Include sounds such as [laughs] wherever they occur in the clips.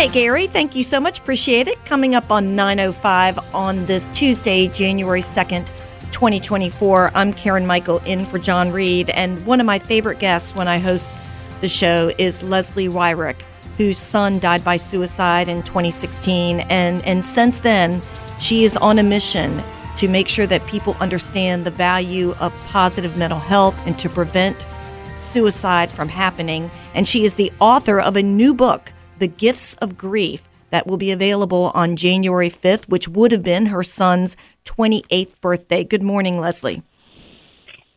Hey, Gary, thank you so much. Appreciate it. Coming up on 9.05 on this Tuesday, January 2nd, 2024. I'm Karen Michael in for John Reed. And one of my favorite guests when I host the show is Leslie Weirich, whose son died by suicide in 2016. And, and since then, she is on a mission to make sure that people understand the value of positive mental health and to prevent suicide from happening. And she is the author of a new book, The Gifts of Grief, that will be available on January 5th, which would have been her son's 28th birthday. Good morning, Leslie.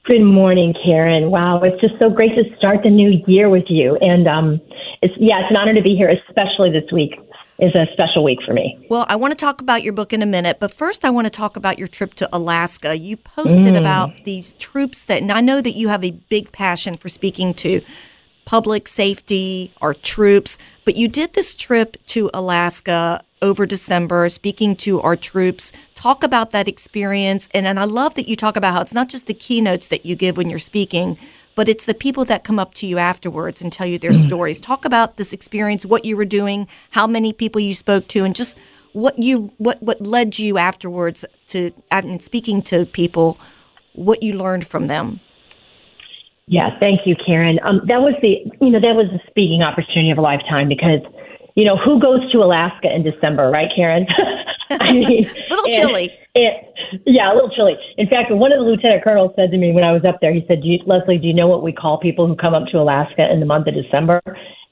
Good morning, Karen. Wow, it's just so great to start the new year with you. And um, it's yeah, it's an honor to be here, especially this week is a special week for me. Well, I want to talk about your book in a minute, but first I want to talk about your trip to Alaska. You posted mm. about these troops that, and I know that you have a big passion for speaking to public safety, our troops, but you did this trip to Alaska over December, speaking to our troops. Talk about that experience. And, and I love that you talk about how it's not just the keynotes that you give when you're speaking, but it's the people that come up to you afterwards and tell you their mm-hmm. stories. Talk about this experience, what you were doing, how many people you spoke to, and just what you what what led you afterwards to and speaking to people, what you learned from them. Yeah, thank you, Karen. Um, that was the you know that was the speaking opportunity of a lifetime because you know who goes to Alaska in December, right, Karen? [laughs] I mean, a [laughs] little chilly. And, yeah, a little chilly. In fact, one of the lieutenant colonels said to me when I was up there, he said, do you, "Leslie, do you know what we call people who come up to Alaska in the month of December?"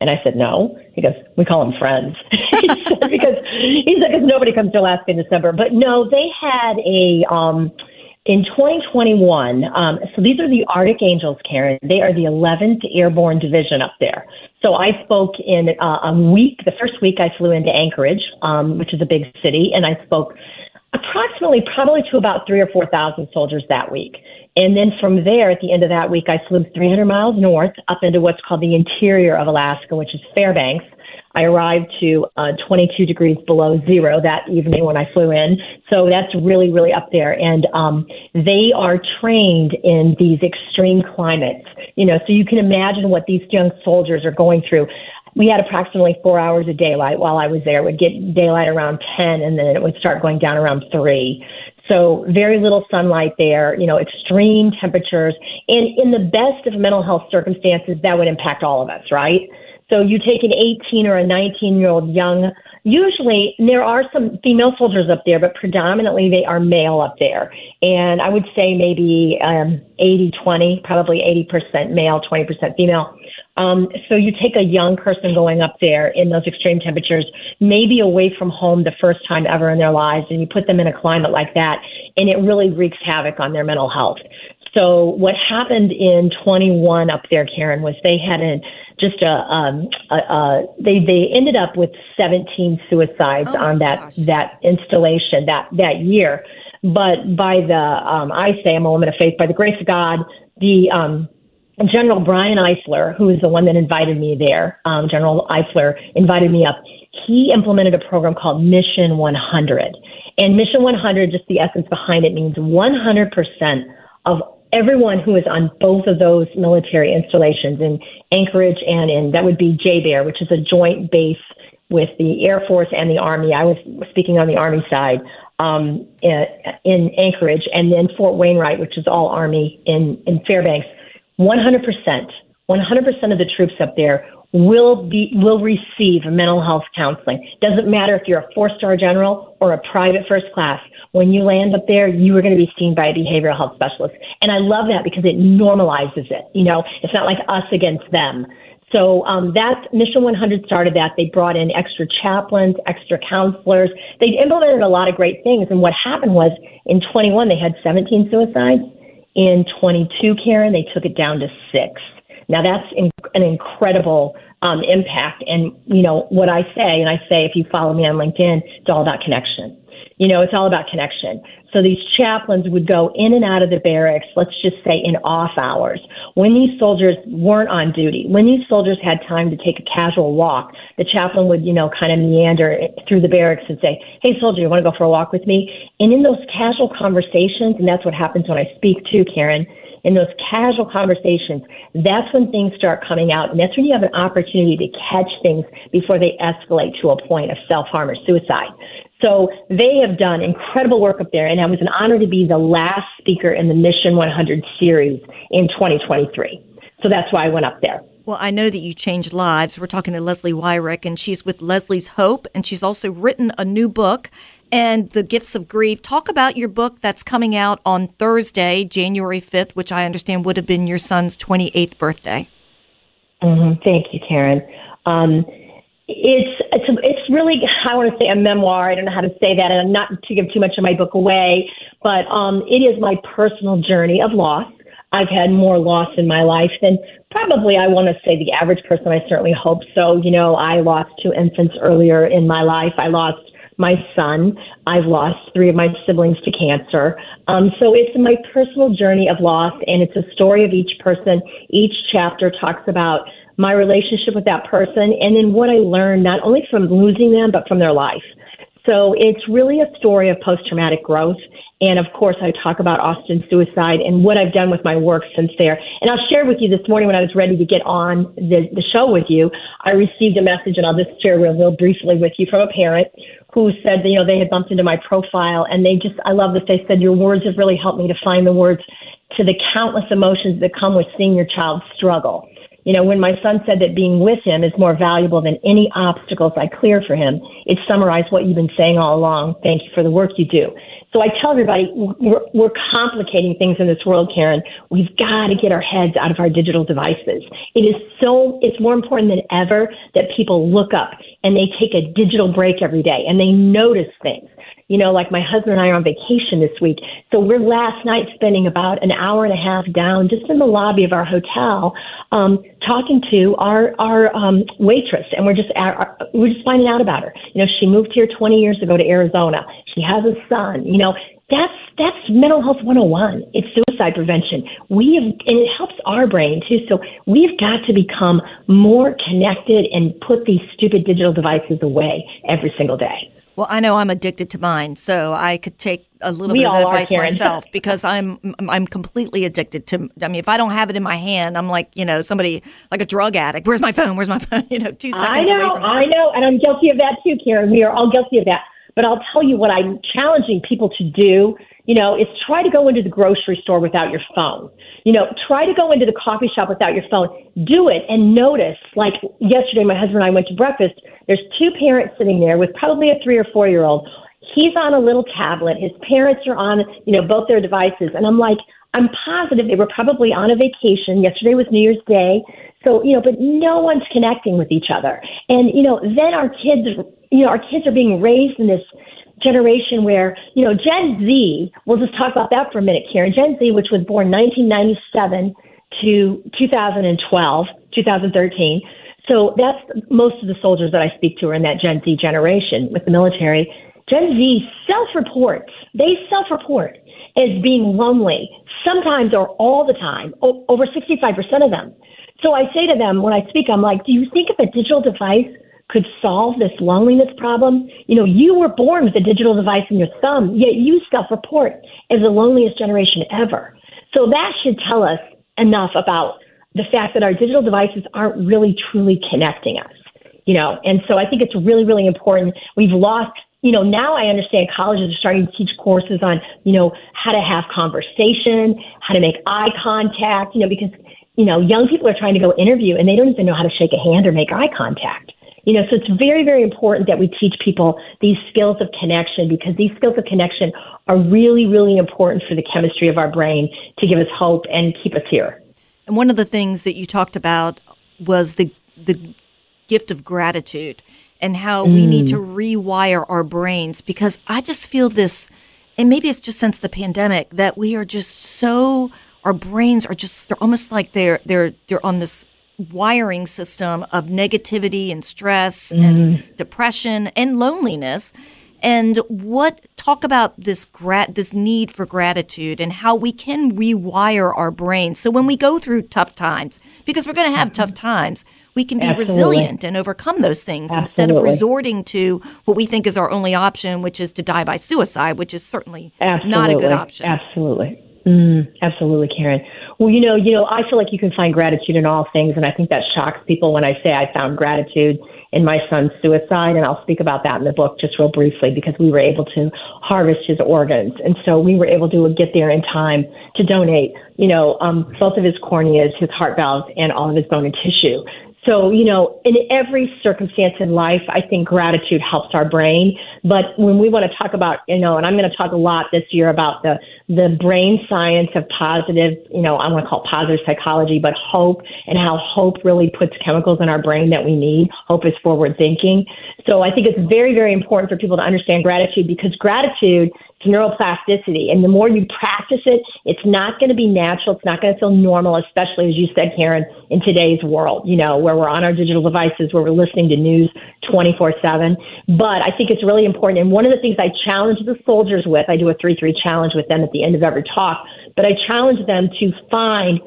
And I said, "No." He goes, "We call them friends." [laughs] he said, because he said because nobody comes to Alaska in December. But no, they had a. um in 2021, um, so these are the Arctic Angels, Karen. They are the 11th Airborne Division up there. So I spoke in uh, a week. The first week I flew into Anchorage, um, which is a big city, and I spoke approximately probably to about three or 4,000 soldiers that week. And then from there, at the end of that week, I flew 300 miles north up into what's called the interior of Alaska, which is Fairbanks. I arrived to uh, 22 degrees below zero that evening when I flew in. So that's really, really up there. And um, they are trained in these extreme climates. You know, so you can imagine what these young soldiers are going through we had approximately four hours of daylight while I was there. Would get daylight around 10 and then it would start going down around 3. So very little sunlight there, you know, extreme temperatures. And in the best of mental health circumstances, that would impact all of us, right? So you take an 18 or a 19 year old young, usually there are some female soldiers up there, but predominantly they are male up there. And I would say maybe um, 80 20, probably 80% male, 20% female. Um, so you take a young person going up there in those extreme temperatures, maybe away from home the first time ever in their lives, and you put them in a climate like that, and it really wreaks havoc on their mental health. So what happened in 21 up there, Karen, was they had a just a, um, a, a they they ended up with 17 suicides oh on that gosh. that installation that that year. But by the um, I say I'm a woman of faith. By the grace of God, the um, General Brian Eifler, who is the one that invited me there, um, General Eifler invited me up. He implemented a program called Mission 100. And Mission 100, just the essence behind it, means 100% of everyone who is on both of those military installations in Anchorage and in, that would be JBER, which is a joint base with the Air Force and the Army. I was speaking on the Army side um, in, in Anchorage, and then Fort Wainwright, which is all Army in, in Fairbanks 100%, 100% of the troops up there will be will receive mental health counseling. Doesn't matter if you're a four star general or a private first class. When you land up there, you are going to be seen by a behavioral health specialist. And I love that because it normalizes it. You know, it's not like us against them. So um, that Mission 100 started that. They brought in extra chaplains, extra counselors. They implemented a lot of great things. And what happened was in 21, they had 17 suicides. In 22, Karen, they took it down to six. Now that's in, an incredible um, impact. And you know what I say, and I say if you follow me on LinkedIn, it's all about connection. You know, it's all about connection. So these chaplains would go in and out of the barracks, let's just say in off hours, when these soldiers weren't on duty, when these soldiers had time to take a casual walk, the chaplain would, you know, kind of meander through the barracks and say, Hey soldier, you want to go for a walk with me? And in those casual conversations, and that's what happens when I speak too, Karen, in those casual conversations, that's when things start coming out. And that's when you have an opportunity to catch things before they escalate to a point of self harm or suicide. So they have done incredible work up there, and it was an honor to be the last speaker in the Mission 100 series in 2023. So that's why I went up there. Well, I know that you changed lives. We're talking to Leslie Weirich, and she's with Leslie's Hope, and she's also written a new book and The Gifts of Grief. Talk about your book that's coming out on Thursday, January 5th, which I understand would have been your son's 28th birthday. Mm-hmm. Thank you, Karen. Um, it's it's it's really I want to say a memoir. I don't know how to say that, and not to give too much of my book away, but um, it is my personal journey of loss. I've had more loss in my life than probably I want to say the average person. I certainly hope so. You know, I lost two infants earlier in my life. I lost my son. I've lost three of my siblings to cancer. Um, so it's my personal journey of loss, and it's a story of each person. Each chapter talks about my relationship with that person, and then what I learned not only from losing them, but from their life. So it's really a story of post traumatic growth. And of course, I talk about Austin suicide and what I've done with my work since there. And I'll share with you this morning when I was ready to get on the, the show with you, I received a message, and I'll just share real, real briefly with you from a parent who said that, you know, they had bumped into my profile and they just, I love that they said, your words have really helped me to find the words to the countless emotions that come with seeing your child struggle. You know, when my son said that being with him is more valuable than any obstacles I clear for him, it summarized what you've been saying all along. Thank you for the work you do. So I tell everybody we're, we're complicating things in this world, Karen. We've got to get our heads out of our digital devices. It is so, it's more important than ever that people look up and they take a digital break every day and they notice things you know, like my husband and I are on vacation this week. So we're last night spending about an hour and a half down just in the lobby of our hotel, um, talking to our, our, um, waitress and we're just, our, we're just finding out about her. You know, she moved here 20 years ago to Arizona. She has a son, you know, that's that's mental health 101 it's suicide prevention we have and it helps our brain too so we've got to become more connected and put these stupid digital devices away every single day well, I know I'm addicted to mine, so I could take a little we bit of advice myself [laughs] because I'm I'm completely addicted to. I mean, if I don't have it in my hand, I'm like you know somebody like a drug addict. Where's my phone? Where's my [laughs] phone? You know, two seconds. I know, I know, and I'm guilty of that too, Karen. We are all guilty of that. But I'll tell you what I'm challenging people to do you know, is try to go into the grocery store without your phone. You know, try to go into the coffee shop without your phone. Do it and notice. Like yesterday, my husband and I went to breakfast. There's two parents sitting there with probably a three or four year old. He's on a little tablet. His parents are on, you know, both their devices. And I'm like, I'm positive they were probably on a vacation. Yesterday was New Year's Day. So, you know, but no one's connecting with each other. And, you know, then our kids, you know, our kids are being raised in this generation where, you know, Gen Z, we'll just talk about that for a minute, Karen. Gen Z, which was born 1997 to 2012, 2013. So that's most of the soldiers that I speak to are in that Gen Z generation with the military. Gen Z self reports, they self report as being lonely, sometimes or all the time, over 65% of them. So I say to them when I speak, I'm like, do you think if a digital device could solve this loneliness problem. You know, you were born with a digital device in your thumb, yet you self report as the loneliest generation ever. So that should tell us enough about the fact that our digital devices aren't really truly connecting us. You know, and so I think it's really, really important. We've lost you know, now I understand colleges are starting to teach courses on, you know, how to have conversation, how to make eye contact, you know, because you know, young people are trying to go interview and they don't even know how to shake a hand or make eye contact. You know, so it's very, very important that we teach people these skills of connection because these skills of connection are really, really important for the chemistry of our brain to give us hope and keep us here. And one of the things that you talked about was the the gift of gratitude and how mm. we need to rewire our brains because I just feel this and maybe it's just since the pandemic that we are just so our brains are just they're almost like they're they're they're on this wiring system of negativity and stress mm. and depression and loneliness and what talk about this grat this need for gratitude and how we can rewire our brains so when we go through tough times because we're going to have tough times we can be Absolutely. resilient and overcome those things Absolutely. instead of resorting to what we think is our only option which is to die by suicide which is certainly Absolutely. not a good option Absolutely. Mm, absolutely, Karen. Well, you know, you know, I feel like you can find gratitude in all things, and I think that shocks people when I say I found gratitude in my son's suicide, and I'll speak about that in the book just real briefly because we were able to harvest his organs, and so we were able to get there in time to donate, you know, um, both of his corneas, his heart valves, and all of his bone and tissue. So, you know, in every circumstance in life, I think gratitude helps our brain. But when we want to talk about, you know, and I'm going to talk a lot this year about the, the brain science of positive, you know, I want to call it positive psychology, but hope and how hope really puts chemicals in our brain that we need. Hope is forward thinking. So I think it's very, very important for people to understand gratitude because gratitude neuroplasticity. And the more you practice it, it's not going to be natural. It's not going to feel normal, especially as you said, Karen, in today's world, you know, where we're on our digital devices, where we're listening to news 24 7. But I think it's really important. And one of the things I challenge the soldiers with, I do a 3 3 challenge with them at the end of every talk, but I challenge them to find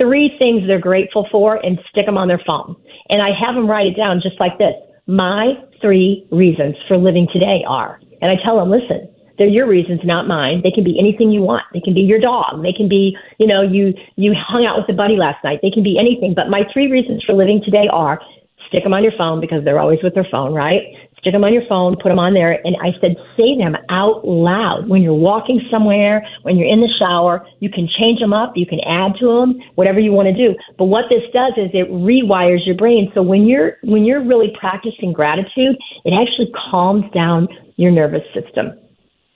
three things they're grateful for and stick them on their phone. And I have them write it down just like this. My three reasons for living today are, and I tell them, listen, they're your reasons, not mine. They can be anything you want. They can be your dog. They can be, you know, you you hung out with a buddy last night. They can be anything. But my three reasons for living today are stick them on your phone because they're always with their phone, right? Stick them on your phone, put them on there, and I said say them out loud when you're walking somewhere, when you're in the shower. You can change them up, you can add to them, whatever you want to do. But what this does is it rewires your brain. So when you're when you're really practicing gratitude, it actually calms down your nervous system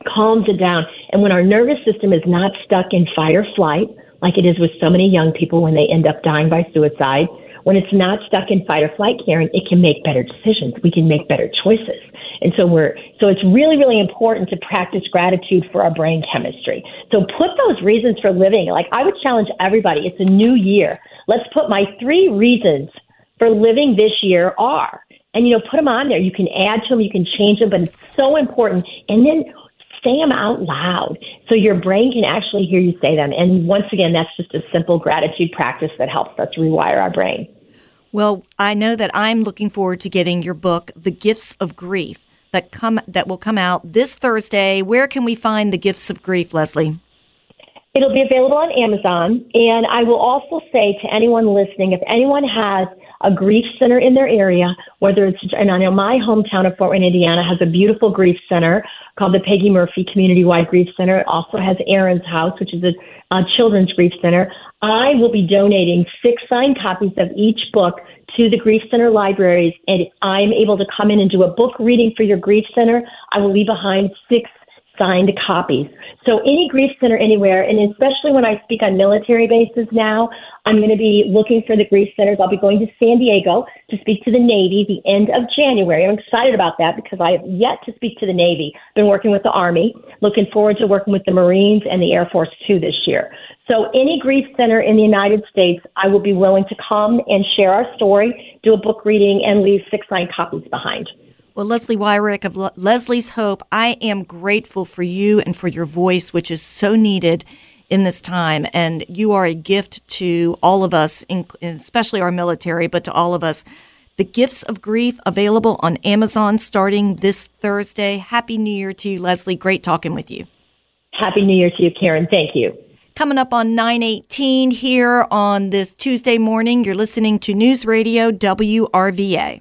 calms it down. And when our nervous system is not stuck in fight or flight, like it is with so many young people when they end up dying by suicide, when it's not stuck in fight or flight, Karen, it can make better decisions. We can make better choices. And so we're, so it's really, really important to practice gratitude for our brain chemistry. So put those reasons for living. Like I would challenge everybody. It's a new year. Let's put my three reasons for living this year are, and you know, put them on there. You can add to them, you can change them, but it's so important. And then say them out loud so your brain can actually hear you say them. And once again, that's just a simple gratitude practice that helps us rewire our brain. Well, I know that I'm looking forward to getting your book, The Gifts of Grief, that come that will come out this Thursday. Where can we find The Gifts of Grief, Leslie? It'll be available on Amazon. And I will also say to anyone listening, if anyone has a grief center in their area, whether it's, and I know my hometown of Fort Wayne, Indiana has a beautiful grief center called the Peggy Murphy Community Wide Grief Center. It also has Erin's House, which is a, a children's grief center. I will be donating six signed copies of each book to the Grief Center libraries, and if I'm able to come in and do a book reading for your grief center, I will leave behind six signed copies. So any grief center anywhere, and especially when I speak on military bases now, I'm going to be looking for the grief centers. I'll be going to San Diego to speak to the Navy the end of January. I'm excited about that because I have yet to speak to the Navy. Been working with the Army, looking forward to working with the Marines and the Air Force too this year. So any grief center in the United States, I will be willing to come and share our story, do a book reading, and leave six signed copies behind. Well, Leslie Weirich of Le- Leslie's Hope, I am grateful for you and for your voice, which is so needed in this time. And you are a gift to all of us, especially our military, but to all of us. The Gifts of Grief available on Amazon starting this Thursday. Happy New Year to you, Leslie. Great talking with you. Happy New Year to you, Karen. Thank you. Coming up on 918 here on this Tuesday morning, you're listening to News Radio WRVA.